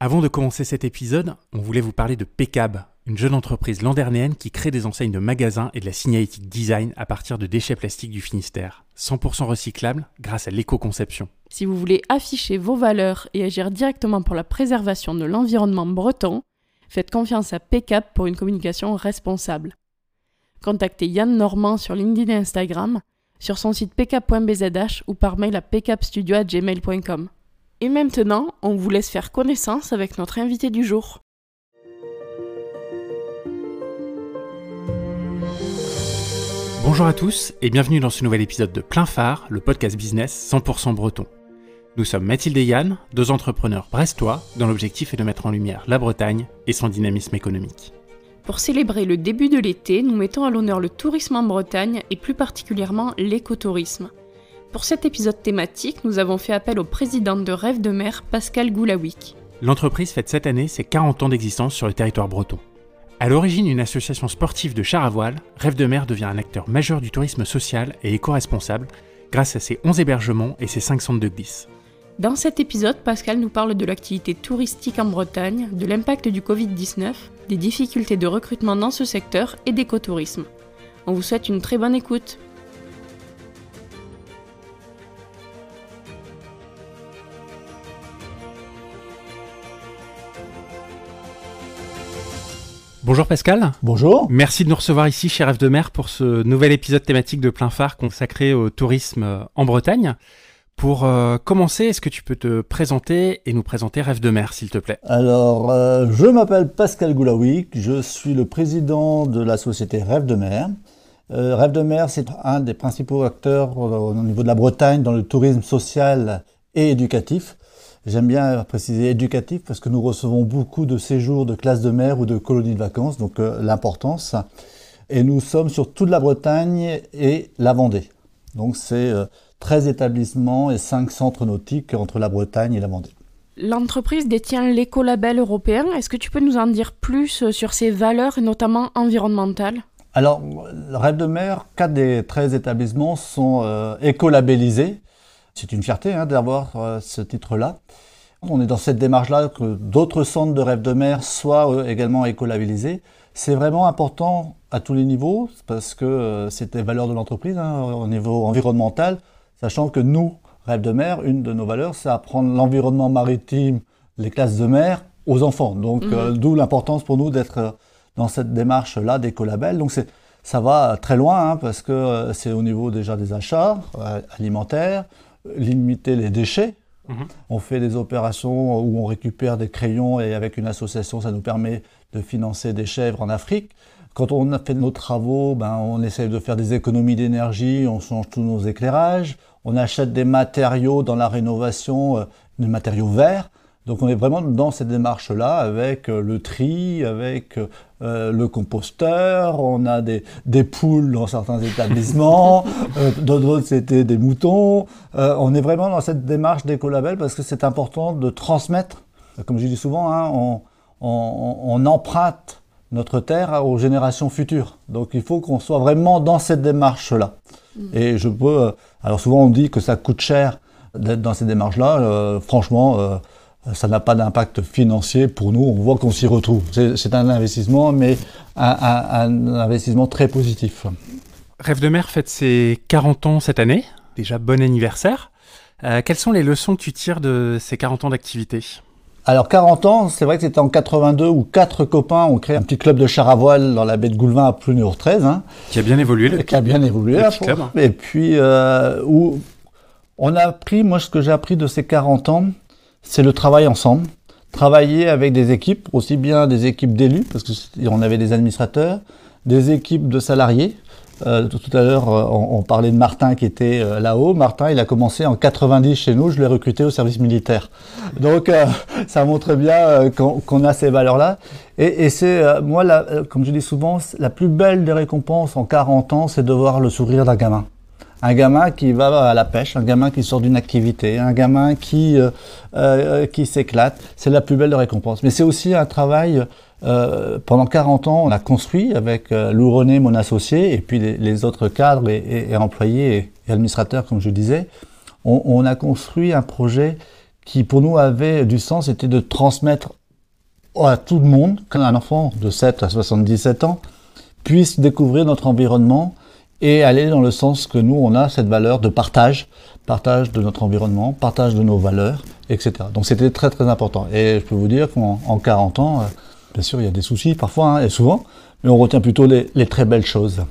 Avant de commencer cet épisode, on voulait vous parler de Pecab, une jeune entreprise landernéenne qui crée des enseignes de magasins et de la signalétique design à partir de déchets plastiques du Finistère, 100% recyclables grâce à l'éco-conception. Si vous voulez afficher vos valeurs et agir directement pour la préservation de l'environnement breton, faites confiance à Pecab pour une communication responsable. Contactez Yann Normand sur LinkedIn et Instagram, sur son site pcap.bzh ou par mail à pcapstudio.gmail.com. Et maintenant, on vous laisse faire connaissance avec notre invité du jour. Bonjour à tous et bienvenue dans ce nouvel épisode de Plein Phare, le podcast business 100% breton. Nous sommes Mathilde et Yann, deux entrepreneurs brestois dont l'objectif est de mettre en lumière la Bretagne et son dynamisme économique. Pour célébrer le début de l'été, nous mettons à l'honneur le tourisme en Bretagne et plus particulièrement l'écotourisme. Pour cet épisode thématique, nous avons fait appel au président de Rêve de Mer, Pascal Goulawick. L'entreprise fête cette année ses 40 ans d'existence sur le territoire breton. À l'origine une association sportive de char à voile, Rêve de Mer devient un acteur majeur du tourisme social et éco-responsable grâce à ses 11 hébergements et ses 5 centres de glisse. Dans cet épisode, Pascal nous parle de l'activité touristique en Bretagne, de l'impact du Covid-19, des difficultés de recrutement dans ce secteur et d'écotourisme. On vous souhaite une très bonne écoute. Bonjour Pascal. Bonjour. Merci de nous recevoir ici chez Rêve de Mer pour ce nouvel épisode thématique de plein phare consacré au tourisme euh, en Bretagne. Pour euh, commencer, est-ce que tu peux te présenter et nous présenter Rêve de Mer, s'il te plaît? Alors, euh, je m'appelle Pascal Goulawick, je suis le président de la société Rêve de Mer. Rêve de Mer, c'est un des principaux acteurs au niveau de la Bretagne dans le tourisme social et éducatif. J'aime bien préciser éducatif parce que nous recevons beaucoup de séjours de classes de mer ou de colonies de vacances, donc euh, l'importance. Et nous sommes sur toute la Bretagne et la Vendée. Donc c'est 13 euh, établissements et 5 centres nautiques entre la Bretagne et la Vendée. L'entreprise détient l'écolabel européen. Est-ce que tu peux nous en dire plus euh, sur ses valeurs, notamment environnementales? Alors, Rêve de mer, 4 des 13 établissements sont écolabellisés. C'est une fierté hein, d'avoir euh, ce titre-là. On est dans cette démarche-là que d'autres centres de rêve de mer soient euh, également écolabellisés. C'est vraiment important à tous les niveaux parce que euh, c'est des valeurs de l'entreprise hein, au niveau environnemental, sachant que nous, Rêve de mer, une de nos valeurs, c'est apprendre l'environnement maritime, les classes de mer aux enfants. Donc, mhm. d'où l'importance pour nous d'être dans cette démarche-là d'écolabel. Donc, ça va très loin hein, parce que c'est au niveau déjà des achats alimentaires, limiter les déchets. Mhm. On fait des opérations où on récupère des crayons et avec une association, ça nous permet de financer des chèvres en Afrique. Quand on a fait nos travaux, ben, on essaie de faire des économies d'énergie, on change tous nos éclairages, on achète des matériaux dans la rénovation, euh, des matériaux verts. Donc on est vraiment dans cette démarche-là avec euh, le tri, avec euh, le composteur, on a des, des poules dans certains établissements, euh, dans d'autres c'était des moutons. on est vraiment dans cette démarche d'écolabel parce que c'est important de transmettre, comme je dis souvent, hein, on, on, emprunte notre terre aux générations futures. Donc il faut qu'on soit vraiment dans cette démarche-là. Mm. Et je peux... alors souvent on dit que ça coûte cher d'être dans ces démarches-là. franchement ça n'a pas d'impact financier pour nous. On voit qu'on s'y retrouve. C'est un investissement, mais un, investissement très positif. Rêve de mer fête ses 40 ans cette année. Déjà bon anniversaire. Euh, quelles sont les leçons que tu tires de ces 40 ans d'activité? Alors 40 ans, c'est vrai que c'était en 82 où quatre copains ont créé un petit club de char à voile dans la baie de Goulevin à Plouneur 13. Hein, qui a bien évolué. Le, qui a bien évolué. Là, Et puis euh, où on a appris, moi ce que j'ai appris de ces 40 ans, c'est le travail ensemble. Travailler avec des équipes, aussi bien des équipes d'élus, parce qu'on avait des administrateurs, des équipes de salariés. Euh, tout à l'heure, euh, on, parlait de Martin qui était euh, là-haut. Martin, il a commencé en 90 chez nous. Je l'ai recruté au service militaire. Donc, ça montre bien qu'on a ces valeurs-là. Et, et c'est, moi, comme je dis souvent, la plus belle des récompenses en 40 ans, c'est de voir le sourire d'un gamin un gamin qui va à la pêche, un gamin qui sort d'une activité, un gamin qui, euh, euh, qui s'éclate, c'est la plus belle récompense. Mais c'est aussi un travail, euh, pendant 40 ans, on a construit avec Lou René, mon associé, et puis les, autres cadres et, employés et, administrateurs, comme je disais, on, on, a construit un projet qui pour nous avait du sens, c'était de transmettre à tout le monde, qu'un enfant de 7 à 77 ans puisse découvrir notre environnement et aller dans le sens que nous, on a cette valeur de partage, partage de notre environnement, partage de nos valeurs, etc. Donc c'était très très important. Et je peux vous dire qu'en 40 ans, euh, bien sûr, il y a des soucis parfois, hein, et souvent, mais on retient plutôt les, les très belles choses.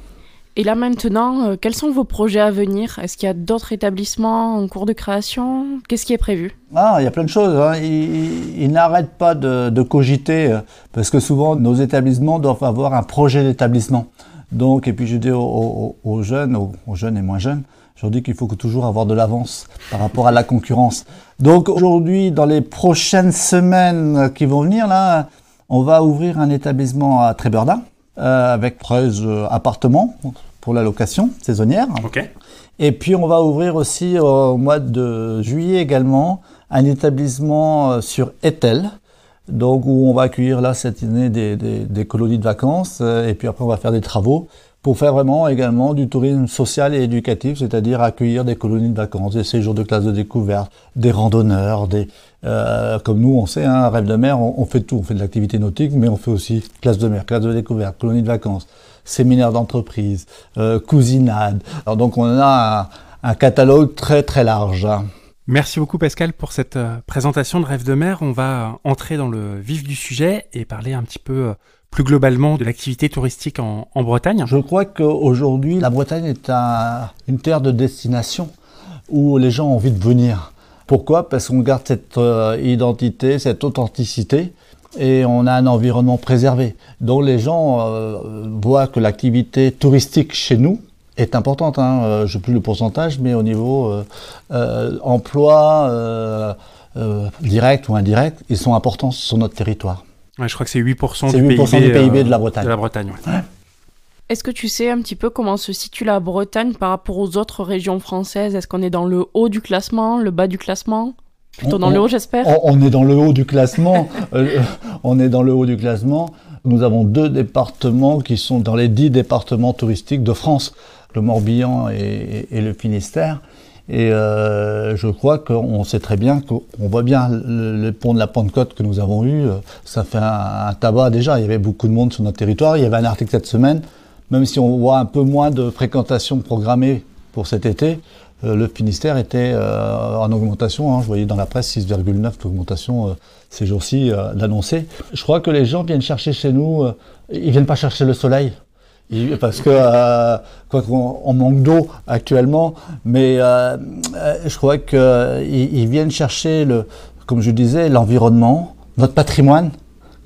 Et là maintenant, euh, quels sont vos projets à venir? Est-ce qu'il y a d'autres établissements en cours de création? Qu'est-ce qui est prévu? Ah, il y a plein de choses. Hein. Ils, n'arrêtent pas de, de, cogiter, euh, parce que souvent nos établissements doivent avoir un projet d'établissement. Donc, et puis je dis aux, aux, jeunes, aux, jeunes et moins jeunes, dis qu'il faut toujours avoir de l'avance par rapport à la concurrence. Donc aujourd'hui, dans les prochaines semaines qui vont venir, là, on va ouvrir un établissement à Tréberda euh, avec 13 euh, appartements pour la location saisonnière. Okay. Et puis on va ouvrir aussi au mois de juillet également un établissement euh, sur Etel, donc où on va accueillir là cette année des, colonies de vacances euh, et puis après on va faire des travaux pour faire vraiment également du tourisme social et éducatif, c'est-à-dire accueillir des colonies de vacances, des séjours de classe de découverte, des randonneurs, des euh, comme nous on sait, hein, rêve de mer, on, fait tout, on fait de l'activité nautique, mais on fait aussi classe de mer, classe de découverte, colonies de vacances, séminaires d'entreprise, euh. Alors donc on a un, un catalogue très très large. Hein. Merci beaucoup Pascal pour cette euh, présentation de Rêve de mer. On va entrer dans le vif du sujet et parler un petit peu euh, plus globalement de l'activité touristique en, Bretagne. Je crois qu'aujourd'hui, la Bretagne est un, une terre de destination où les gens ont envie de venir. Pourquoi? Parce qu'on garde cette euh, identité, cette authenticité et on a un environnement préservé. Donc les gens euh, voient que l'activité touristique chez nous est importante. Hein. Euh, je ne sais plus le pourcentage, mais au niveau euh, euh, emploi euh, euh, direct ou indirect, ils sont importants sur notre territoire. Ouais, je crois que c'est 8%, du, 8 PIB, du PIB de la Bretagne. De la Bretagne ouais. Ouais. Est-ce que tu sais un petit peu comment se situe la Bretagne par rapport aux autres régions françaises? Est-ce qu'on est dans le haut du classement, le bas du classement? Plutôt On- dans on- le haut, j'espère? On, on est dans le haut du classement. Euh, on est dans le haut du classement. Nous avons deux départements qui sont dans les dix départements touristiques de France, le Morbihan et, le Finistère. Et euh, je crois qu'on sait très bien qu'on voit bien le, pont de la Pentecôte que nous avons eu. Ça fait un, un tabac déjà. Il y avait beaucoup de monde sur notre territoire. Il y avait un article cette semaine. Même si on voit un peu moins de fréquentation programmée pour cet été, le Finistère était euh, en augmentation. Hein, je voyais dans la presse 6,9 d'augmentation euh, ces jours-ci euh, d'annoncer. Je crois que les gens viennent chercher chez nous, euh, ils viennent pas chercher le soleil. Parce que euh, quoi qu'on on manque d'eau actuellement, mais euh, euh, je crois qu'ils ils viennent chercher le, comme je disais, l'environnement, notre patrimoine,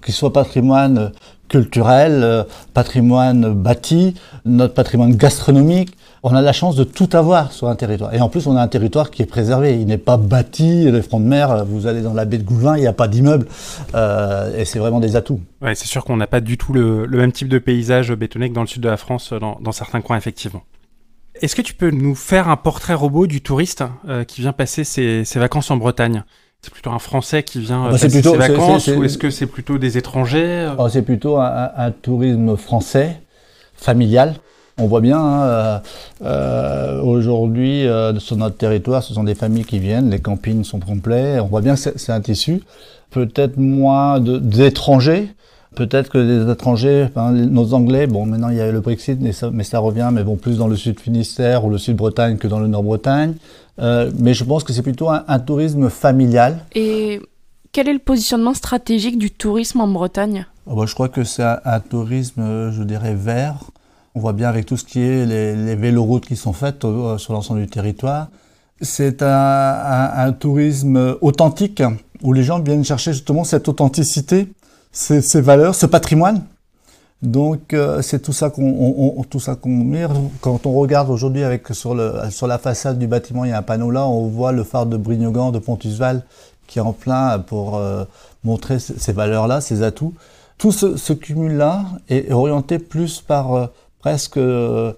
qu'il soit patrimoine euh, culturel, euh, patrimoine bâti, notre patrimoine gastronomique. On a la chance de tout avoir sur un territoire. Et en plus, on a un territoire qui est préservé. Il n'est pas bâti, les fronts de mer, vous allez dans la baie de Goulvin, il n'y a pas d'immeuble. Euh, et c'est vraiment des atouts. Ouais, c'est sûr qu'on n'a pas du tout le, le, même type de paysage bétonné que dans le sud de la France, dans, dans certains coins, effectivement. Est-ce que tu peux nous faire un portrait robot du touriste euh, qui vient passer ses, ses, vacances en Bretagne? C'est plutôt un Français qui vient bah, passer plutôt, ses vacances ou est-ce que c'est plutôt des étrangers? Oh, C'est plutôt un, un, tourisme français, familial. On voit bien, hein, euh, aujourd'hui, euh, sur notre territoire, ce sont des familles qui viennent, les campings sont complets, on voit bien que c'est un tissu. Peut-être moins d'étrangers, peut-être que les étrangers, hein, nos Anglais, bon, maintenant il y a le Brexit, mais ça, mais ça revient, mais bon, plus dans le sud Finistère ou le sud Bretagne que dans le nord Bretagne. Euh, mais je pense que c'est plutôt un, un tourisme familial. Et quel est le positionnement stratégique du tourisme en Bretagne? Oh bah, Je crois que c'est un, un, tourisme, je dirais, vert. On voit bien avec tout ce qui est les, les véloroutes qui sont faites euh, sur l'ensemble du territoire. C'est un, un, un, tourisme authentique où les gens viennent chercher justement cette authenticité, ces, ces valeurs, ce patrimoine. Donc euh, c'est tout ça qu'on tout ça qu'on met. Quand on regarde aujourd'hui avec sur le sur la façade du bâtiment, il y a un panneau là, on voit le phare de Brignogan de Pontusval qui est en plein pour euh, montrer ces valeurs-là, ces atouts. Tout ce, ce cumul-là est orienté plus par euh, presque le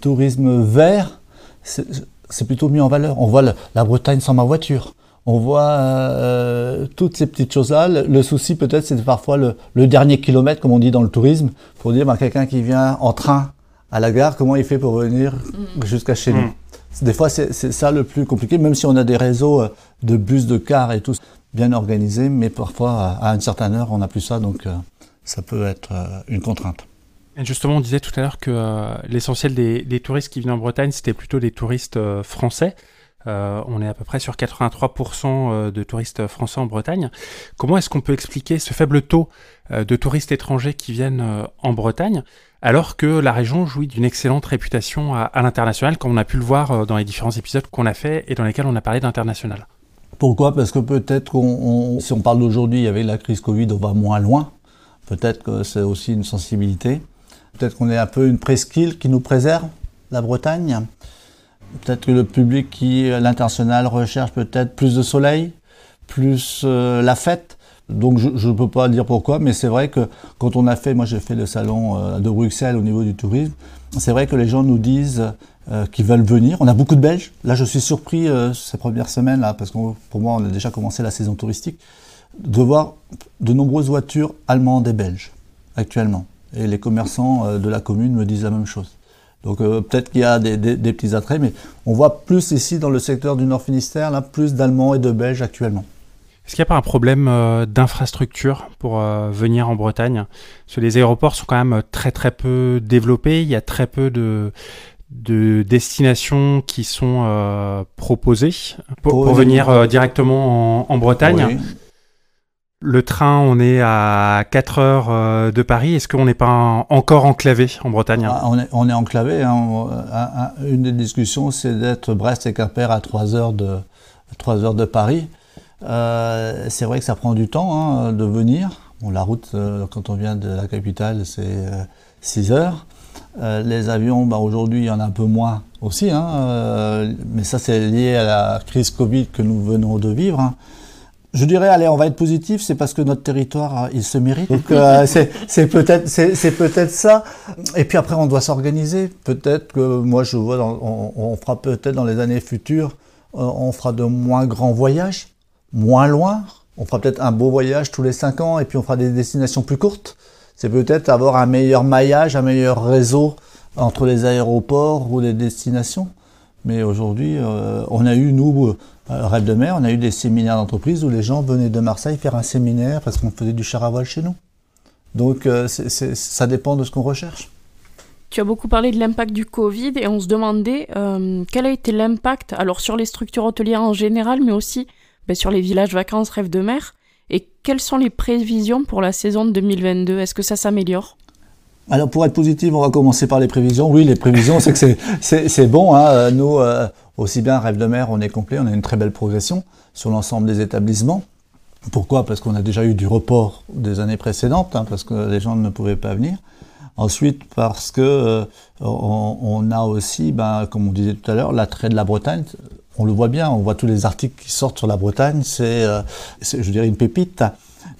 tourisme vert. C'est plutôt mis en valeur. On voit le, la Bretagne sans ma voiture. On voit euh, toutes ces petites choses-là. Le, le, souci peut-être, c'est parfois le, le, dernier kilomètre, comme on dit dans le tourisme, pour dire bah, quelqu'un qui vient en train à la gare, comment il fait pour venir mmh. jusqu'à chez mmh. nous. Des fois, c'est ça le plus compliqué, même si on a des réseaux euh, de bus, de cars et tout bien organisés, mais parfois, à une certaine heure, on n'a plus ça, donc ça peut être une contrainte. Justement, on disait tout à l'heure que l'essentiel des, touristes qui viennent en Bretagne, c'était plutôt des touristes français. Euh, on est à peu près sur 83% euh, de touristes français en Bretagne. Comment est-ce qu'on peut expliquer ce faible taux euh, de touristes étrangers qui viennent en Bretagne alors que la région jouit d'une excellente réputation à, l'international, comme on a pu le voir dans les différents épisodes qu'on a fait et dans lesquels on a parlé d'international? Pourquoi? Parce que peut-être qu'on, si on parle d'aujourd'hui avec la crise Covid, on va moins loin. Peut-être que c'est aussi une sensibilité. Peut-être qu'on est un peu une presqu'île qui nous préserve, la Bretagne. Peut-être que le public qui, à l'international, recherche peut-être plus de soleil, plus euh, la fête. Donc je ne peux pas dire pourquoi, mais c'est vrai que quand on a fait, moi j'ai fait le salon euh, de Bruxelles au niveau du tourisme, c'est vrai que les gens nous disent euh, qu'ils veulent venir. On a beaucoup de Belges. Là je suis surpris ces premières semaines, là, parce que pour moi on a déjà commencé la saison touristique, de voir de nombreuses voitures allemandes et belges actuellement. Et les commerçants de la commune me disent la même chose. Donc euh, peut-être qu'il y a des, petits attraits, mais on voit plus ici dans le secteur du Nord Finistère, là, plus d'Allemands et de Belges actuellement. Est-ce qu'il n'y a pas un problème euh, d'infrastructure pour euh, venir en Bretagne? Parce que les aéroports sont quand même très très peu développés, il y a très peu de, destinations qui sont proposées pour, venir directement en, Bretagne. Le train, on est à 4 heures euh, de Paris. Est-ce qu'on n'est pas encore enclavé en Bretagne ah, on, est, enclavé. Hein. Une des discussions, c'est d'être Brest et Quimper à 3 heures de, 3 heures de Paris. Euh, c'est vrai que ça prend du temps hein, de venir. La route, euh, quand on vient de la capitale, c'est 6 heures. les avions, bah, aujourd'hui, il y en a un peu moins aussi. Hein, mais ça, c'est lié à la crise Covid que nous venons de vivre. Je dirais, allez, on va être positif, c'est parce que notre territoire, euh, il se mérite. Donc, euh, c'est peut-être c'est peut-être ça. Et puis après, on doit s'organiser. Peut-être que moi, je vois, on, fera peut-être dans les années futures, euh, on fera de moins grands voyages, moins loin. On fera peut-être un beau voyage tous les cinq ans, et puis on fera des destinations plus courtes. C'est peut-être avoir un meilleur maillage, un meilleur réseau entre les aéroports ou les destinations. Mais aujourd'hui, on a eu, nous, Rêve de mer, on a eu des séminaires d'entreprise où les gens venaient de Marseille faire un séminaire parce qu'on faisait du char à voile chez nous. Donc euh, ça dépend de ce qu'on recherche. Tu as beaucoup parlé de l'impact du Covid et on se demandait euh, quel a été l'impact alors sur les structures hôtelières en général, mais aussi ben, sur les villages vacances Rêve de mer. Et quelles sont les prévisions pour la saison 2022 Est-ce que ça s'améliore? Alors pour être positif, on va commencer par les prévisions. Oui, les prévisions, c'est que c'est bon. Hein. Nous, aussi bien Rêve de mer, on est complet, on a une très belle progression sur l'ensemble des établissements. Pourquoi? Parce qu'on a déjà eu du report des années précédentes, hein, parce que les gens ne pouvaient pas venir. Ensuite, parce que euh, on, a aussi, ben, comme on disait tout à l'heure, l'attrait de la Bretagne. On le voit bien, on voit tous les articles qui sortent sur la Bretagne. C'est, euh, je dirais, une pépite.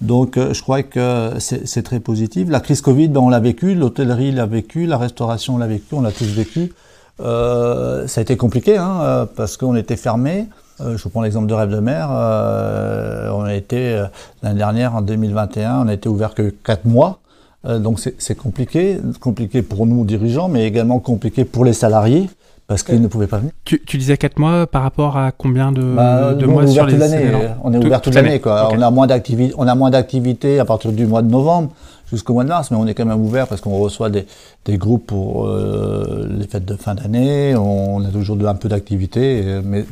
Donc, euh, je crois que c'est très positif. La crise Covid, ben, on l'a vécu, l'hôtellerie l'a vécu, la restauration l'a vécu, on l'a tous vécu. Euh, ça a été compliqué hein, euh, parce qu'on était fermé. Euh, je vous prends l'exemple de Rêve de mer. on a été l'année dernière, en 2021, on n'a été ouvert que 4 mois. donc c'est compliqué, compliqué pour nous dirigeants, mais également compliqué pour les salariés parce qu'ils ne pouvaient pas venir. Tu, disais 4 mois par rapport à combien de, bah, mois sur les On est ouvert toute l'année. On a moins d'activité à partir du mois de novembre jusqu'au mois de mars, mais on est quand même ouvert parce qu'on reçoit des, groupes pour euh, les fêtes de fin d'année, on a toujours un peu d'activité, mais,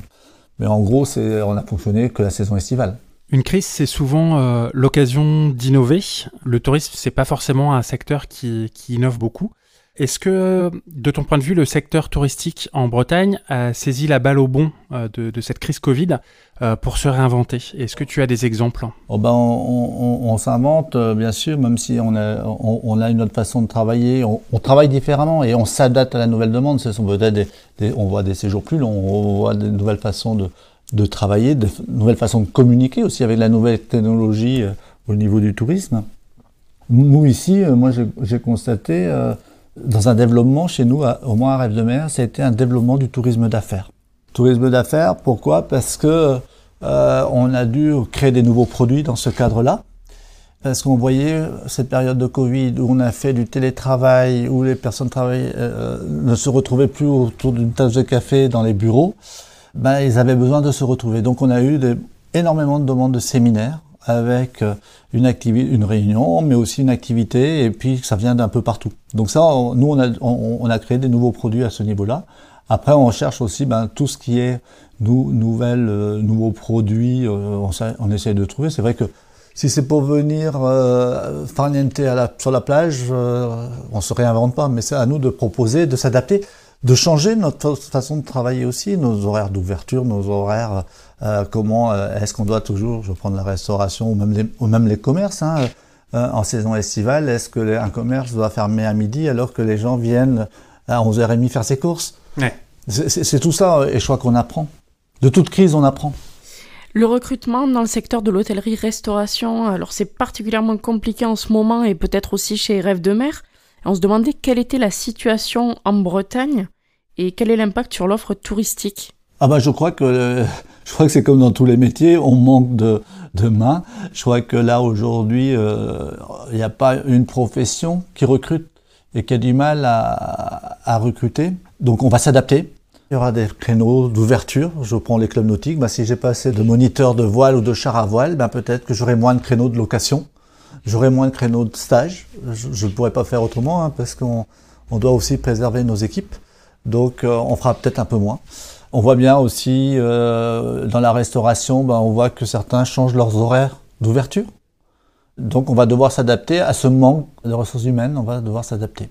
mais en gros, on a fonctionné que la saison estivale. Une crise, c'est souvent euh, l'occasion d'innover. Le tourisme, c'est pas forcément un secteur qui, qui innove beaucoup. Est-ce que, de ton point de vue, le secteur touristique en Bretagne a saisi la balle au bon euh, de, cette crise Covid euh, pour se réinventer? Est-ce que tu as des exemples? Oh ben on, s'invente, euh, bien sûr, même si on a, une autre façon de travailler. On, travaille différemment et on s'adapte à la nouvelle demande. Ce sont peut-être des, on voit des séjours plus longs, on voit de nouvelles façons de, de travailler, de nouvelles façons de communiquer aussi avec la nouvelle technologie au niveau du tourisme. Nous, ici, moi, j'ai constaté dans un développement chez nous, au moins à Rêve de Mer, ça a été un développement du tourisme d'affaires. Tourisme d'affaires, pourquoi? Parce que euh, on a dû créer des nouveaux produits dans ce cadre-là. parce qu'on voyait cette période de Covid où on a fait du télétravail, où les personnes travaillaient, euh, ne se retrouvaient plus autour d'une tasse de café dans les bureaux, ben, ils avaient besoin de se retrouver. Donc on a eu énormément de demandes de séminaires avec euh, une, une réunion, mais aussi une activité, et puis ça vient d'un peu partout. Donc ça, nous, on a, on, a créé des nouveaux produits à ce niveau-là. Après, on cherche aussi ben, tout ce qui est nou, nouvelles, euh, nouveaux produits, on, on essaye de trouver. C'est vrai que si c'est pour venir euh, farniente à la, sur la plage, euh, on se réinvente pas, mais c'est à nous de proposer, de s'adapter, de changer notre façon de travailler aussi, nos horaires d'ouverture, nos horaires, euh, comment euh, est-ce qu'on doit toujours, je vais prendre la restauration ou même les, ou même les commerces, hein, euh, en saison estivale, est-ce que un commerce doit fermer à midi alors que les gens viennent à 11h30 faire ses courses? Ouais. C'est tout ça, et je crois qu'on apprend. De toute crise, on apprend. Le recrutement dans le secteur de l'hôtellerie-restauration, alors c'est particulièrement compliqué en ce moment et peut-être aussi chez Rêve de Mer. On se demandait quelle était la situation en Bretagne et quel est l'impact sur l'offre touristique? Ah bah je crois que je crois que c'est comme dans tous les métiers, on manque de, de mains. Je crois que là aujourd'hui, euh, il n'y a pas une profession qui recrute et qui a du mal à, recruter. Donc on va s'adapter. Il y aura des créneaux d'ouverture. Je prends les clubs nautiques. Ben, si j'ai pas assez de moniteurs de voile ou de char à voile, ben, peut-être que j'aurai moins de créneaux de location. J'aurai moins de créneaux de stage. Je ne pourrais pas faire autrement hein, parce qu'on on doit aussi préserver nos équipes. Donc euh, on fera peut-être un peu moins. On voit bien aussi euh, dans la restauration, ben, on voit que certains changent leurs horaires d'ouverture. Donc on va devoir s'adapter à ce manque de ressources humaines. On va devoir s'adapter.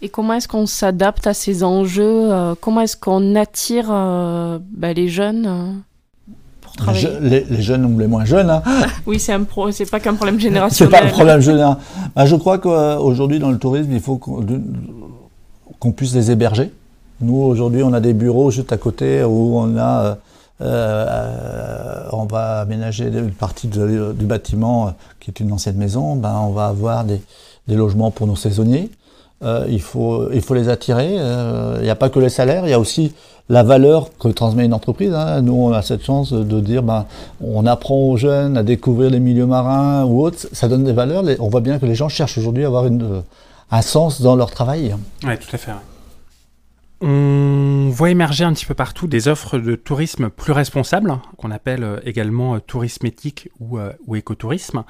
Et comment est-ce qu'on s'adapte à ces enjeux euh, Comment est-ce qu'on attire euh, bah, les jeunes pour travailler les, les, jeunes ou les moins jeunes. Hein. oui, c'est un pro, c'est pas qu'un problème générationnel. c'est pas un problème général. Bah, je crois qu'aujourd'hui dans le tourisme, il faut qu'on puisse les héberger. Nous aujourd'hui, on a des bureaux juste à côté où on a euh, on va aménager une partie du bâtiment qui est une ancienne maison. Ben, on va avoir des, des logements pour nos saisonniers. Euh, il, faut, il faut les attirer. Euh, il n'y a pas que les salaires, il y a aussi la valeur que transmet une entreprise. Hein. Nous, on a cette chance de dire, ben, on apprend aux jeunes à découvrir les milieux marins ou autres. Ça donne des valeurs. On voit bien que les gens cherchent aujourd'hui à avoir une, un sens dans leur travail. Oui, tout à fait. On voit émerger un petit peu partout des offres de tourisme plus responsables, qu'on appelle euh, également tourisme éthique ou, ou écotourisme.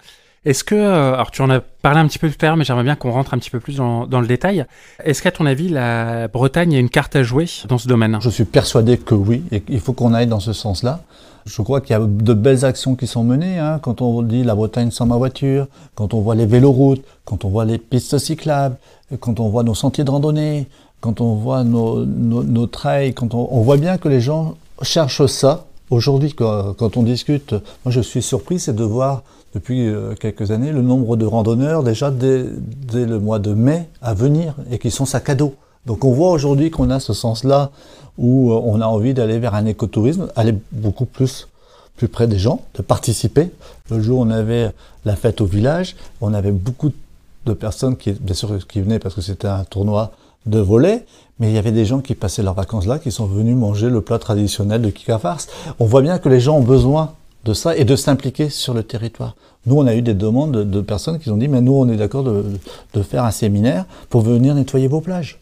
Est-ce que, euh, alors tu en as parlé un petit peu tout à l'heure, mais j'aimerais bien qu'on rentre un petit peu plus dans, dans le détail. Est-ce qu'à ton avis, la Bretagne a une carte à jouer dans ce domaine? Je suis persuadé que oui, et il faut qu'on aille dans ce sens-là. Je crois qu'il y a de belles actions qui sont menées. Hein, quand on dit la Bretagne sans ma voiture, quand on voit les véloroutes, quand on voit les pistes cyclables, quand on voit nos sentiers de randonnée, quand on voit nos, nos, nos trails, quand on, on voit bien que les gens cherchent ça. Aujourd'hui, quand, on discute, moi je suis surpris, c'est de voir depuis euh, quelques années le nombre de randonneurs déjà dès, dès, le mois de mai à venir et qui sont sac à dos. Donc on voit aujourd'hui qu'on a ce sens-là où euh, on a envie d'aller vers un écotourisme, aller beaucoup plus plus près des gens, de participer. Le jour où on avait la fête au village, on avait beaucoup de personnes qui, bien sûr, qui venaient parce que c'était un tournoi de volet, mais il y avait des gens qui passaient leurs vacances là, qui sont venus manger le plat traditionnel de Kikafars. On voit bien que les gens ont besoin de ça et de s'impliquer sur le territoire. Nous, on a eu des demandes de, personnes qui ont dit, mais nous, on est d'accord de, faire un séminaire pour venir nettoyer vos plages.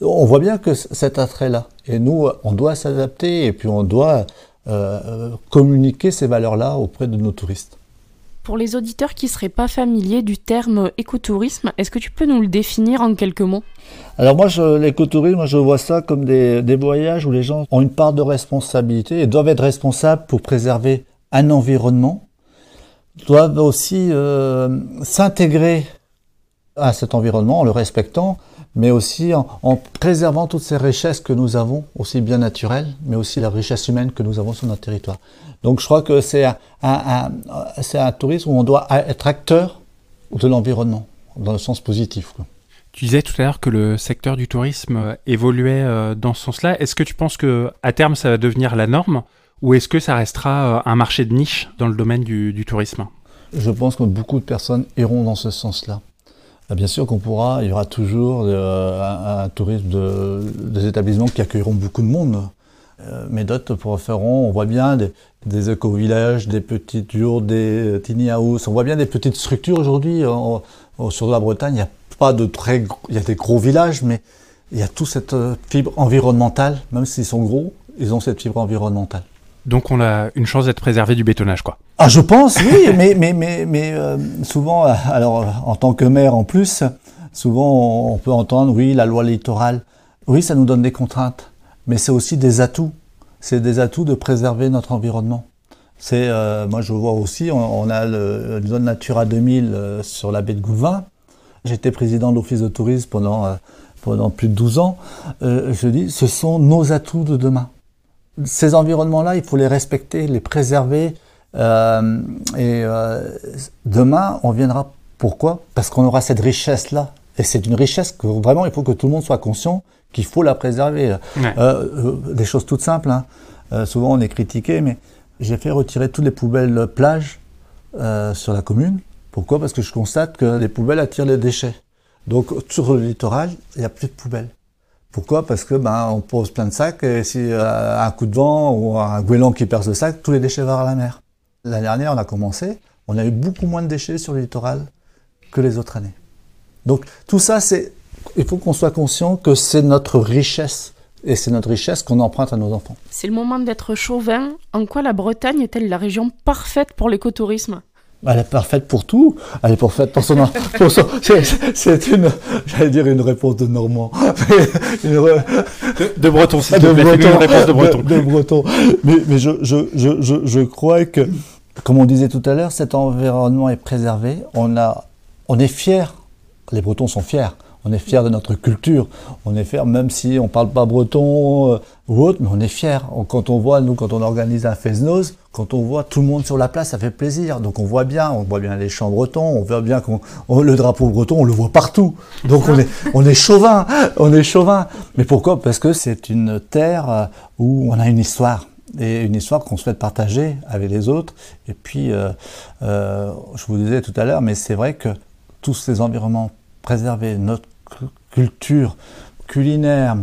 On voit bien que cet attrait-là. Et nous, on doit s'adapter et puis on doit euh, communiquer ces valeurs-là auprès de nos touristes. Pour les auditeurs qui ne seraient pas familiers du terme écotourisme, est-ce que tu peux nous le définir en quelques mots? Alors moi, l'écotourisme, je vois ça comme des, voyages où les gens ont une part de responsabilité et doivent être responsables pour préserver un environnement, doivent aussi euh, s'intégrer à cet environnement en le respectant, mais aussi en, en, préservant toutes ces richesses que nous avons, aussi bien naturelles, mais aussi la richesse humaine que nous avons sur notre territoire. Donc je crois que c'est un, un, un, un, tourisme où on doit être acteur de l'environnement, dans le sens positif. Quoi. Tu disais tout à l'heure que le secteur du tourisme évoluait euh, dans ce sens-là. Est-ce que tu penses que à terme ça va devenir la norme ou est-ce que ça restera euh, un marché de niche dans le domaine du, du tourisme? Je pense que beaucoup de personnes iront dans ce sens-là. Ah, bien sûr qu'on pourra, il y aura toujours euh, un, un, tourisme de, des établissements qui accueilleront beaucoup de monde. Euh, Médote pour Ferron, on voit bien des, des éco-villages, des petites yurts, des tiny house. On voit bien des petites structures aujourd'hui. Sur la Bretagne, il n'y a pas de très gros, il y a des gros villages, mais il y a toute cette euh, fibre environnementale, même s'ils sont gros, ils ont cette fibre environnementale. Donc on a une chance d'être préservé du bétonnage, quoi. Ah, je pense, oui, mais, mais, mais, mais euh, souvent, euh, alors en tant que maire en plus, souvent on peut entendre, oui, la loi littorale, oui, ça nous donne des contraintes, mais c'est aussi des atouts. C'est des atouts de préserver notre environnement. C'est, euh, moi je vois aussi, on, a le, une zone Natura 2000 sur la baie de Gouvin. J'étais président de l'office de tourisme pendant, pendant plus de 12 ans. je dis, ce sont nos atouts de demain. Ces environnements-là, il faut les respecter, les préserver, euh, et euh, demain, on viendra. Pourquoi? Parce qu'on aura cette richesse-là. Et c'est une richesse que vraiment, il faut que tout le monde soit conscient qu'il faut la préserver. Euh, des choses toutes simples. Hein. souvent, on est critiqué, mais j'ai fait retirer toutes les poubelles plage sur la commune. Pourquoi? Parce que je constate que les poubelles attirent les déchets. Donc, sur le littoral, il n'y a plus de poubelles. Pourquoi? Parce que ben on pose plein de sacs et si un coup de vent ou un goéland qui perce le sac, tous les déchets vont à la mer. L'année dernière, on a commencé, on a eu beaucoup moins de déchets sur le littoral que les autres années. Donc tout ça, c'est, il faut qu'on soit conscient que c'est notre richesse. Et c'est notre richesse qu'on emprunte à nos enfants. C'est le moment d'être chauvin. En quoi la Bretagne est-elle la région parfaite pour l'écotourisme? Elle est parfaite pour tout. Elle est parfaite pour son. c'est une, j'allais dire une réponse de Normand. de, breton, c'est de breton, une réponse de breton. De, breton. Mais, mais je, je, je, je, crois que comme on disait tout à l'heure, cet environnement est préservé. On, a, on est fiers, les Bretons sont fiers. On est fiers de notre culture. On est fiers, même si on ne parle pas breton euh, ou autre, mais on est fiers. Quand on voit, nous, quand on organise un Fesnos, quand on voit tout le monde sur la place, ça fait plaisir. Donc on voit bien, on voit bien les chants bretons, on voit bien qu'on, le drapeau breton, on le voit partout. Donc on est, on est chauvin, on est chauvin. Mais pourquoi? Parce que c'est une terre euh, où on a une histoire et une histoire qu'on souhaite partager avec les autres. Et puis, euh, euh, je vous disais tout à l'heure, mais c'est vrai que tous ces environnements préservés, notre culture culinaire,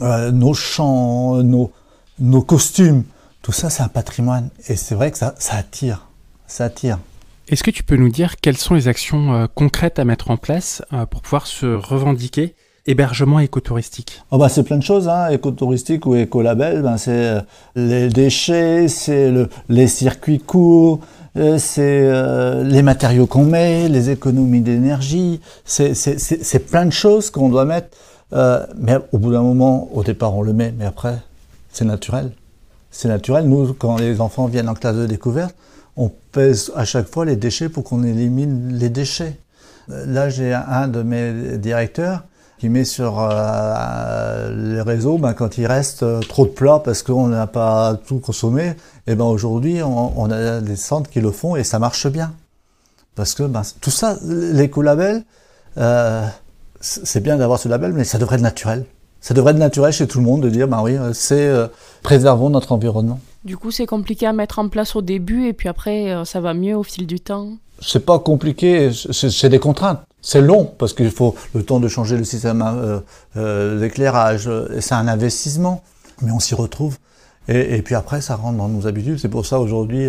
euh, nos chants, nos, nos costumes, tout ça c'est un patrimoine. Et c'est vrai que ça, ça attire, ça attire. Est-ce que tu peux nous dire quelles sont les actions concrètes à mettre en place pour pouvoir se revendiquer hébergement écotouristique? Oh bah C'est plein de choses, hein. écotouristique ou écolabel. Ben c'est euh, les déchets, c'est le, les circuits courts, euh, c'est euh, les matériaux qu'on met, les économies d'énergie. C'est plein de choses qu'on doit mettre. mais au bout d'un moment, au départ, on le met, mais après, c'est naturel. C'est naturel. Nous, quand les enfants viennent en classe de découverte, on pèse à chaque fois les déchets pour qu'on élimine les déchets. Là, j'ai un de mes directeurs qui met sur euh, les réseaux, ben, quand il reste euh, trop de plats parce qu'on n'a pas tout consommé, et eh ben aujourd'hui on, a des centres qui le font et ça marche bien. Parce que ben, tout ça, l'écolabel, euh, c'est bien d'avoir ce label, mais ça devrait être naturel. Ça devrait être naturel chez tout le monde de dire, ben oui, euh, c'est préservons notre environnement. Du coup, c'est compliqué à mettre en place au début et puis après, ça va mieux au fil du temps. C'est pas compliqué, c'est des contraintes. C'est long parce qu'il faut le temps de changer le système euh, euh, d'éclairage. Euh, c'est un investissement, mais on s'y retrouve. Et, et, puis après, ça rentre dans nos habitudes. C'est pour ça aujourd'hui,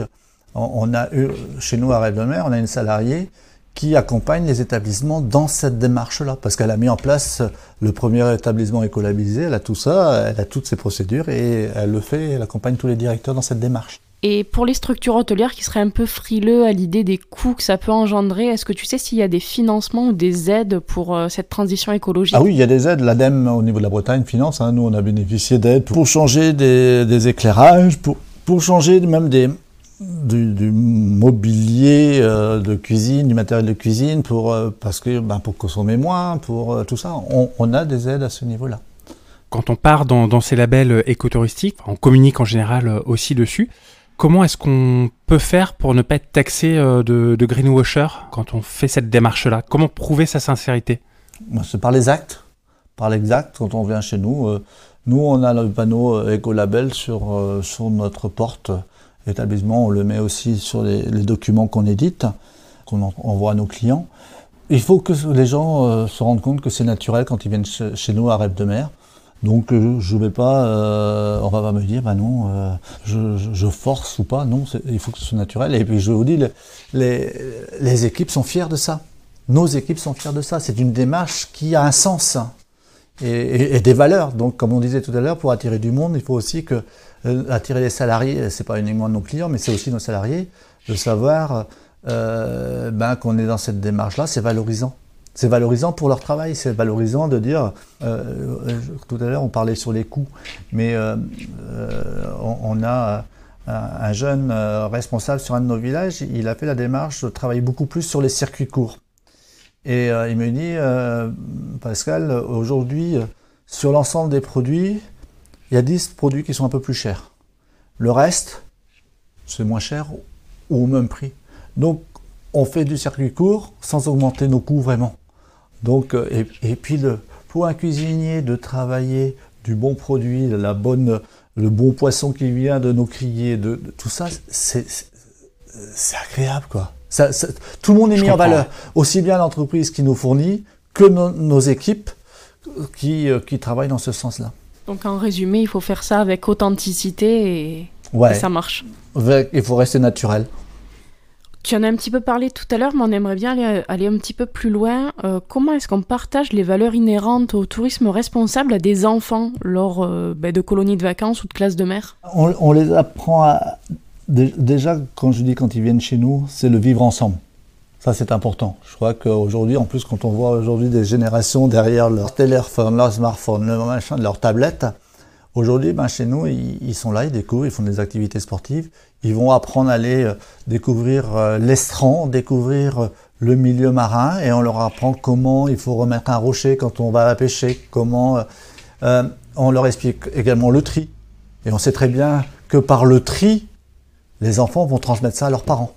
on, a eu chez nous à Rêve de Mer, on a une salariée qui accompagne les établissements dans cette démarche-là, parce qu'elle a mis en place le premier établissement écolabisé, elle a tout ça, elle a toutes ses procédures et elle le fait, elle accompagne tous les directeurs dans cette démarche. Et pour les structures hôtelières qui seraient un peu frileux à l'idée des coûts que ça peut engendrer, est-ce que tu sais s'il y a des financements ou des aides pour euh, cette transition écologique? Ah oui, il y a des aides. L'ADEME au niveau de la Bretagne finance. Hein. Nous, on a bénéficié d'aides pour changer des, éclairages, pour, pour changer même des, du, mobilier euh, de cuisine, du matériel de cuisine, pour, euh, parce que, ben, pour consommer moins, pour tout ça. On, on a des aides à ce niveau-là quand on part dans, dans, ces labels écotouristiques, on communique en général aussi dessus. Comment est-ce qu'on peut faire pour ne pas être taxé euh, de, greenwasher quand on fait cette démarche-là? Comment prouver sa sincérité? C'est par les actes. Par les actes, quand on vient chez nous. Euh, nous, on a le panneau euh, écolabel sur, sur notre porte établissement. On le met aussi sur les, documents qu'on édite, qu'on envoie à nos clients. Il faut que les gens se rendent compte que c'est naturel quand ils viennent chez nous à Rêve de Mer. Donc euh, je vais pas, euh, on va me dire, bah non, euh, je, je, force ou pas. Non, il faut que ce soit naturel. Et puis je vous dis, les, les, équipes sont fières de ça. Nos équipes sont fières de ça. C'est une démarche qui a un sens et, des valeurs. Donc comme on disait tout à l'heure, pour attirer du monde, il faut aussi que attirer les salariés. C'est pas uniquement nos clients, mais c'est aussi nos salariés de savoir ben, qu'on est dans cette démarche-là. C'est valorisant. C'est valorisant pour leur travail, c'est valorisant de dire, euh, euh, tout à l'heure on parlait sur les coûts, mais euh, on, a un, jeune responsable sur un de nos villages, il a fait la démarche de travailler beaucoup plus sur les circuits courts. Et il me dit, Pascal, aujourd'hui, sur l'ensemble des produits, il y a 10 produits qui sont un peu plus chers. Le reste, c'est moins cher ou au même prix. Donc, on fait du circuit court sans augmenter nos coûts vraiment. Donc, euh, et, puis le, pour un cuisinier de travailler du bon produit, la bonne, le bon poisson qui vient de nos criers, de, tout ça, c'est agréable quoi. tout le monde est mis en valeur, aussi bien l'entreprise qui nous fournit que nos équipes qui, euh, qui travaillent dans ce sens-là. Donc en résumé, il faut faire ça avec authenticité et, et ça marche. il faut rester naturel. Tu en as un petit peu parlé tout à l'heure, mais on aimerait bien aller, un petit peu plus loin. Euh, comment est-ce qu'on partage les valeurs inhérentes au tourisme responsable à des enfants lors euh, ben, de colonies de vacances ou de classes de mer? On, les apprend à... Déjà, quand je dis quand ils viennent chez nous, c'est le vivre ensemble. Ça, c'est important. Je crois qu'aujourd'hui, en plus, quand on voit aujourd'hui des générations derrière leur téléphone, leur smartphone, leur machin, leur tablette, Aujourd'hui, ben, chez nous, ils, sont là, ils découvrent, ils font des activités sportives. Ils vont apprendre à aller euh, découvrir euh, l'estran, découvrir euh, le milieu marin, et on leur apprend comment il faut remettre un rocher quand on va pêcher, comment on leur explique également le tri. Et on sait très bien que par le tri, les enfants vont transmettre ça à leurs parents.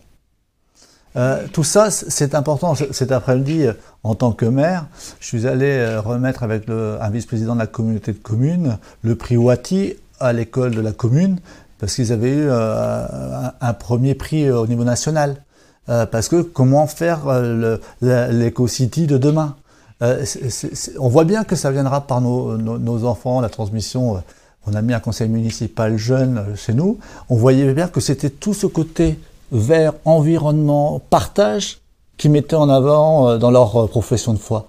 Euh, tout ça, c'est important. Cet après-midi, euh, en tant que maire, je suis allé euh, remettre avec un vice-président de la communauté de communes le prix Wati à l'école de la commune, parce qu'ils avaient eu un, premier prix au niveau national. parce que comment faire l'éco-city de demain? On voit bien que ça viendra par nos, nos enfants, la transmission. on a mis un conseil municipal jeune chez nous. On voyait bien que c'était tout ce côté vers environnement, partage qui mettaient en avant euh, dans leur euh, profession de foi.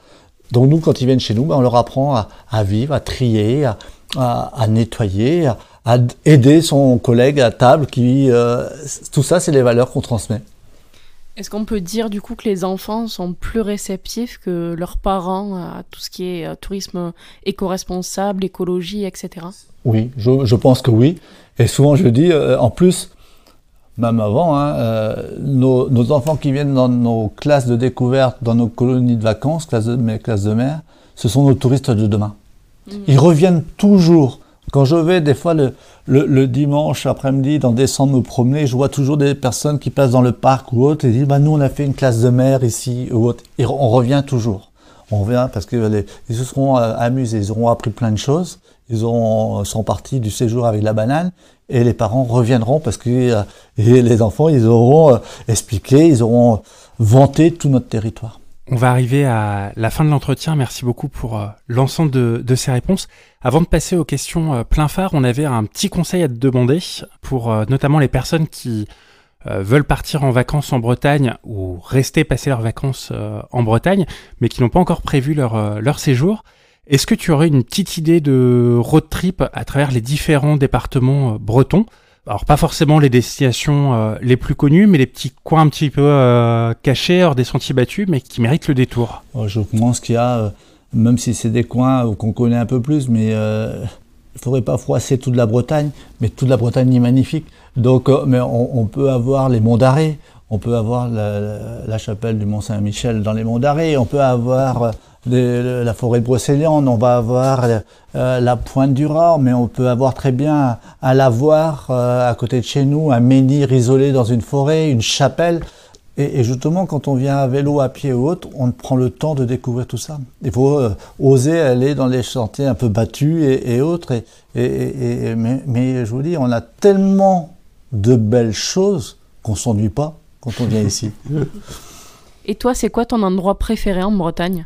Donc nous, quand ils viennent chez nous, ben, on leur apprend à, vivre, à trier, à, nettoyer, à, aider son collègue à table. Qui, euh, tout ça, c'est les valeurs qu'on transmet. Est-ce qu'on peut dire du coup que les enfants sont plus réceptifs que leurs parents à tout ce qui est tourisme éco-responsable, écologie, etc. Oui, je, je, pense que oui. Et souvent je dis, en plus, même avant, hein, euh, nos, nos, enfants qui viennent dans nos classes de découverte, dans nos colonies de vacances, classes de, mes classes de mer, ce sont nos touristes de demain. Mmh. Ils reviennent toujours. Quand je vais des fois le, le, le dimanche après-midi dans des centres me promener, je vois toujours des personnes qui passent dans le parc ou autre et disent bah, nous on a fait une classe de mer ici ou autre. Et on revient toujours. On revient parce qu'ils se seront euh, amusés, ils auront appris plein de choses, ils auront, sont partis du séjour avec la banane et les parents reviendront parce que euh, les enfants, ils auront euh, expliqué, ils auront vanté tout notre territoire. On va arriver à la fin de l'entretien. Merci beaucoup pour euh, l'ensemble de, ces réponses. Avant de passer aux questions plein phare, on avait un petit conseil à te demander pour notamment les personnes qui veulent partir en vacances en Bretagne ou rester passer leurs vacances en Bretagne, mais qui n'ont pas encore prévu leur séjour. Est-ce que tu aurais une petite idée de road trip à travers les différents départements euh, bretons? Alors pas forcément les destinations euh, les plus connues, mais les petits coins un petit peu euh, cachés hors des sentiers battus, mais qui méritent le détour. Je pense qu'il y a, même si c'est des coins qu'on connaît un peu plus, mais il faudrait pas froisser toute la Bretagne, mais toute la Bretagne est magnifique. Donc, mais on, peut avoir les monts d'Arrée, on peut avoir la, chapelle du Mont Saint-Michel dans les monts d'Arrée, on peut avoir de, la forêt de Brocéliande, on va avoir euh, la pointe du Rard, mais on peut avoir très bien à la voir euh, à côté de chez nous, un menhir isolé dans une forêt, une chapelle. Et, justement, quand on vient à vélo, à pied ou autre, on prend le temps de découvrir tout ça. Il faut euh, oser aller dans les chantiers un peu battus et, autres. Et, mais, mais, je vous dis, on a tellement de belles choses qu'on s'ennuie pas quand on vient ici. Et toi, c'est quoi ton endroit préféré en Bretagne?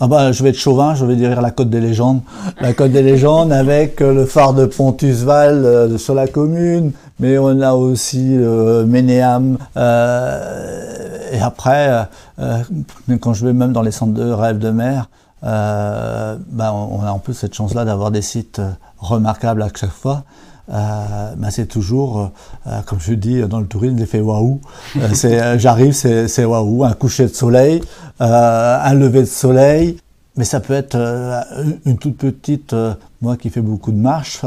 Ah bah, je vais être chauvin, je vais dire la Côte des légendes. La Côte des légendes avec euh, le phare de Pontusval euh, sur la commune, mais on a aussi euh, Ménéam. et après, quand je vais même dans les centres de rêve de mer, bah, on a en plus cette chance-là d'avoir des sites remarquables à chaque fois. Bah c'est toujours, comme je dis dans le tourisme, l'effet waouh. J'arrive, c'est waouh, un coucher de soleil, euh, un lever de soleil, mais ça peut être euh, une toute petite, euh, moi qui fais beaucoup de marches,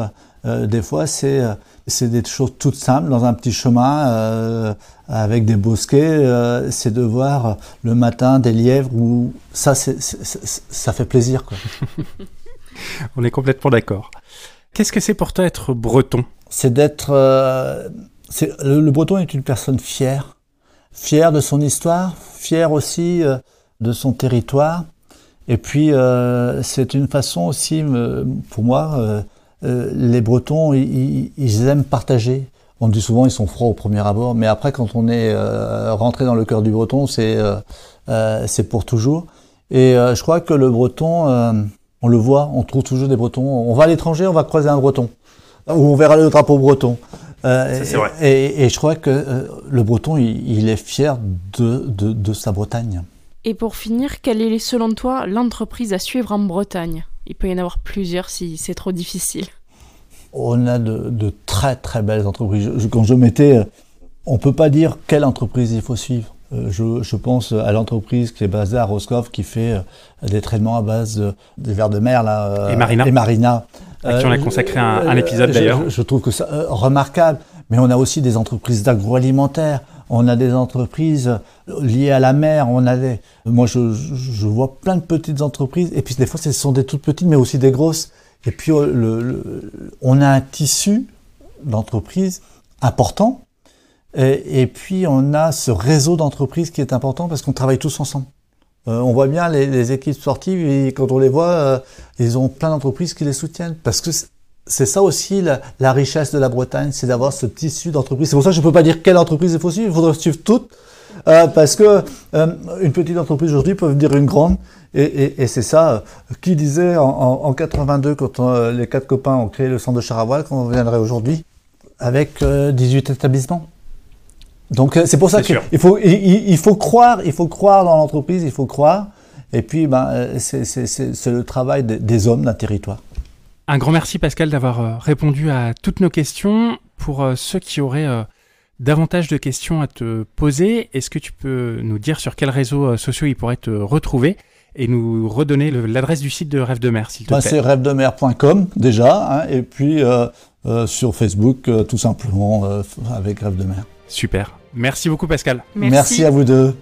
des fois c'est c'est des choses toutes simples dans un petit chemin avec des bosquets, c'est de voir le matin des lièvres ou ça c'est, ça fait plaisir quoi. On est complètement d'accord. Qu'est-ce que c'est pour toi être breton? C'est d'être le, le, breton est une personne fière, fière de son histoire, fière aussi de son territoire. Et puis, euh, c'est une façon aussi, pour moi, euh, euh, les Bretons, ils, aiment partager. On dit souvent ils sont froids au premier abord, mais après, quand on est rentré dans le cœur du Breton, c'est pour toujours. Et je crois que le Breton, on le voit, on trouve toujours des Bretons. On va à l'étranger, on va croiser un Breton, ou on verra le drapeau breton. Euh, et, et, je crois que le Breton, il, est fier de, de, de sa Bretagne. Et pour finir, quelle est selon toi l'entreprise à suivre en Bretagne? Il peut y en avoir plusieurs si c'est trop difficile. On a de, très très belles entreprises. quand je mettais, euh, on ne peut pas dire quelle entreprise il faut suivre. Euh, je, pense à l'entreprise qui est basée à Roscoff, qui fait euh, des traitements à base de, des vers de mer là, et Marina. Et Marina. À qui on a consacré un, épisode d'ailleurs. Je, trouve que c'est remarquable. Mais on a aussi des entreprises d'agroalimentaire on a des entreprises liées à la mer, on a des... Moi, je, vois plein de petites entreprises, et puis des fois, ce sont des toutes petites, mais aussi des grosses. Et puis, euh, on a un tissu d'entreprises important, et, puis on a ce réseau d'entreprises qui est important parce qu'on travaille tous ensemble. Euh, on voit bien les, équipes sportives, et quand on les voit, euh, ils ont plein d'entreprises qui les soutiennent, parce que c'est ça aussi la, richesse de la Bretagne, c'est d'avoir ce tissu d'entreprise. C'est pour ça que je ne peux pas dire quelle entreprise il faut suivre, il faudrait suivre toutes, euh, parce que euh, une petite entreprise aujourd'hui peut devenir une grande, et, c'est ça. Euh, qui disait en, 82, quand les quatre copains ont créé le centre de Charavois, qu'on viendrait aujourd'hui, avec 18 établissements. Donc c'est pour ça qu'il faut, il, faut croire, il faut croire dans l'entreprise, il faut croire, et puis ben, c'est le travail des hommes d'un territoire. Un grand merci Pascal d'avoir euh, répondu à toutes nos questions. Pour euh, ceux qui auraient euh, davantage de questions à te poser, est-ce que tu peux nous dire sur quels réseaux sociaux ils pourraient te retrouver et nous redonner l'adresse du site de Rêve de Mer, s'il te bah, plaît? C'est rêvedemer.com déjà, hein, et puis sur Facebook, tout simplement, avec Rêve de Mer. Super. Merci beaucoup Pascal. Merci à vous deux.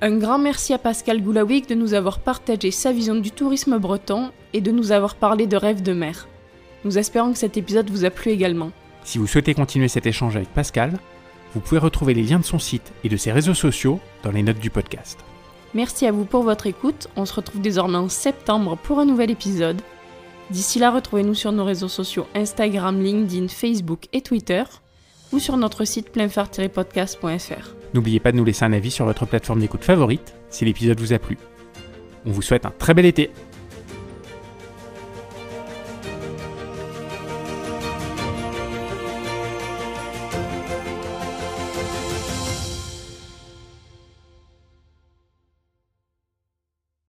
Un grand merci à Pascal Goulawick de nous avoir partagé sa vision du tourisme breton et de nous avoir parlé de rêves de mer. Nous espérons que cet épisode vous a plu également. Si vous souhaitez continuer cet échange avec Pascal, vous pouvez retrouver les liens de son site et de ses réseaux sociaux dans les notes du podcast. Merci à vous pour votre écoute. On se retrouve désormais en septembre pour un nouvel épisode. D'ici là, retrouvez-nous sur nos réseaux sociaux Instagram, LinkedIn, Facebook et Twitter ou sur notre site pleinphare-podcast.fr. N'oubliez pas de nous laisser un avis sur votre plateforme d'écoute favorite si l'épisode vous a plu. On vous souhaite un très bel été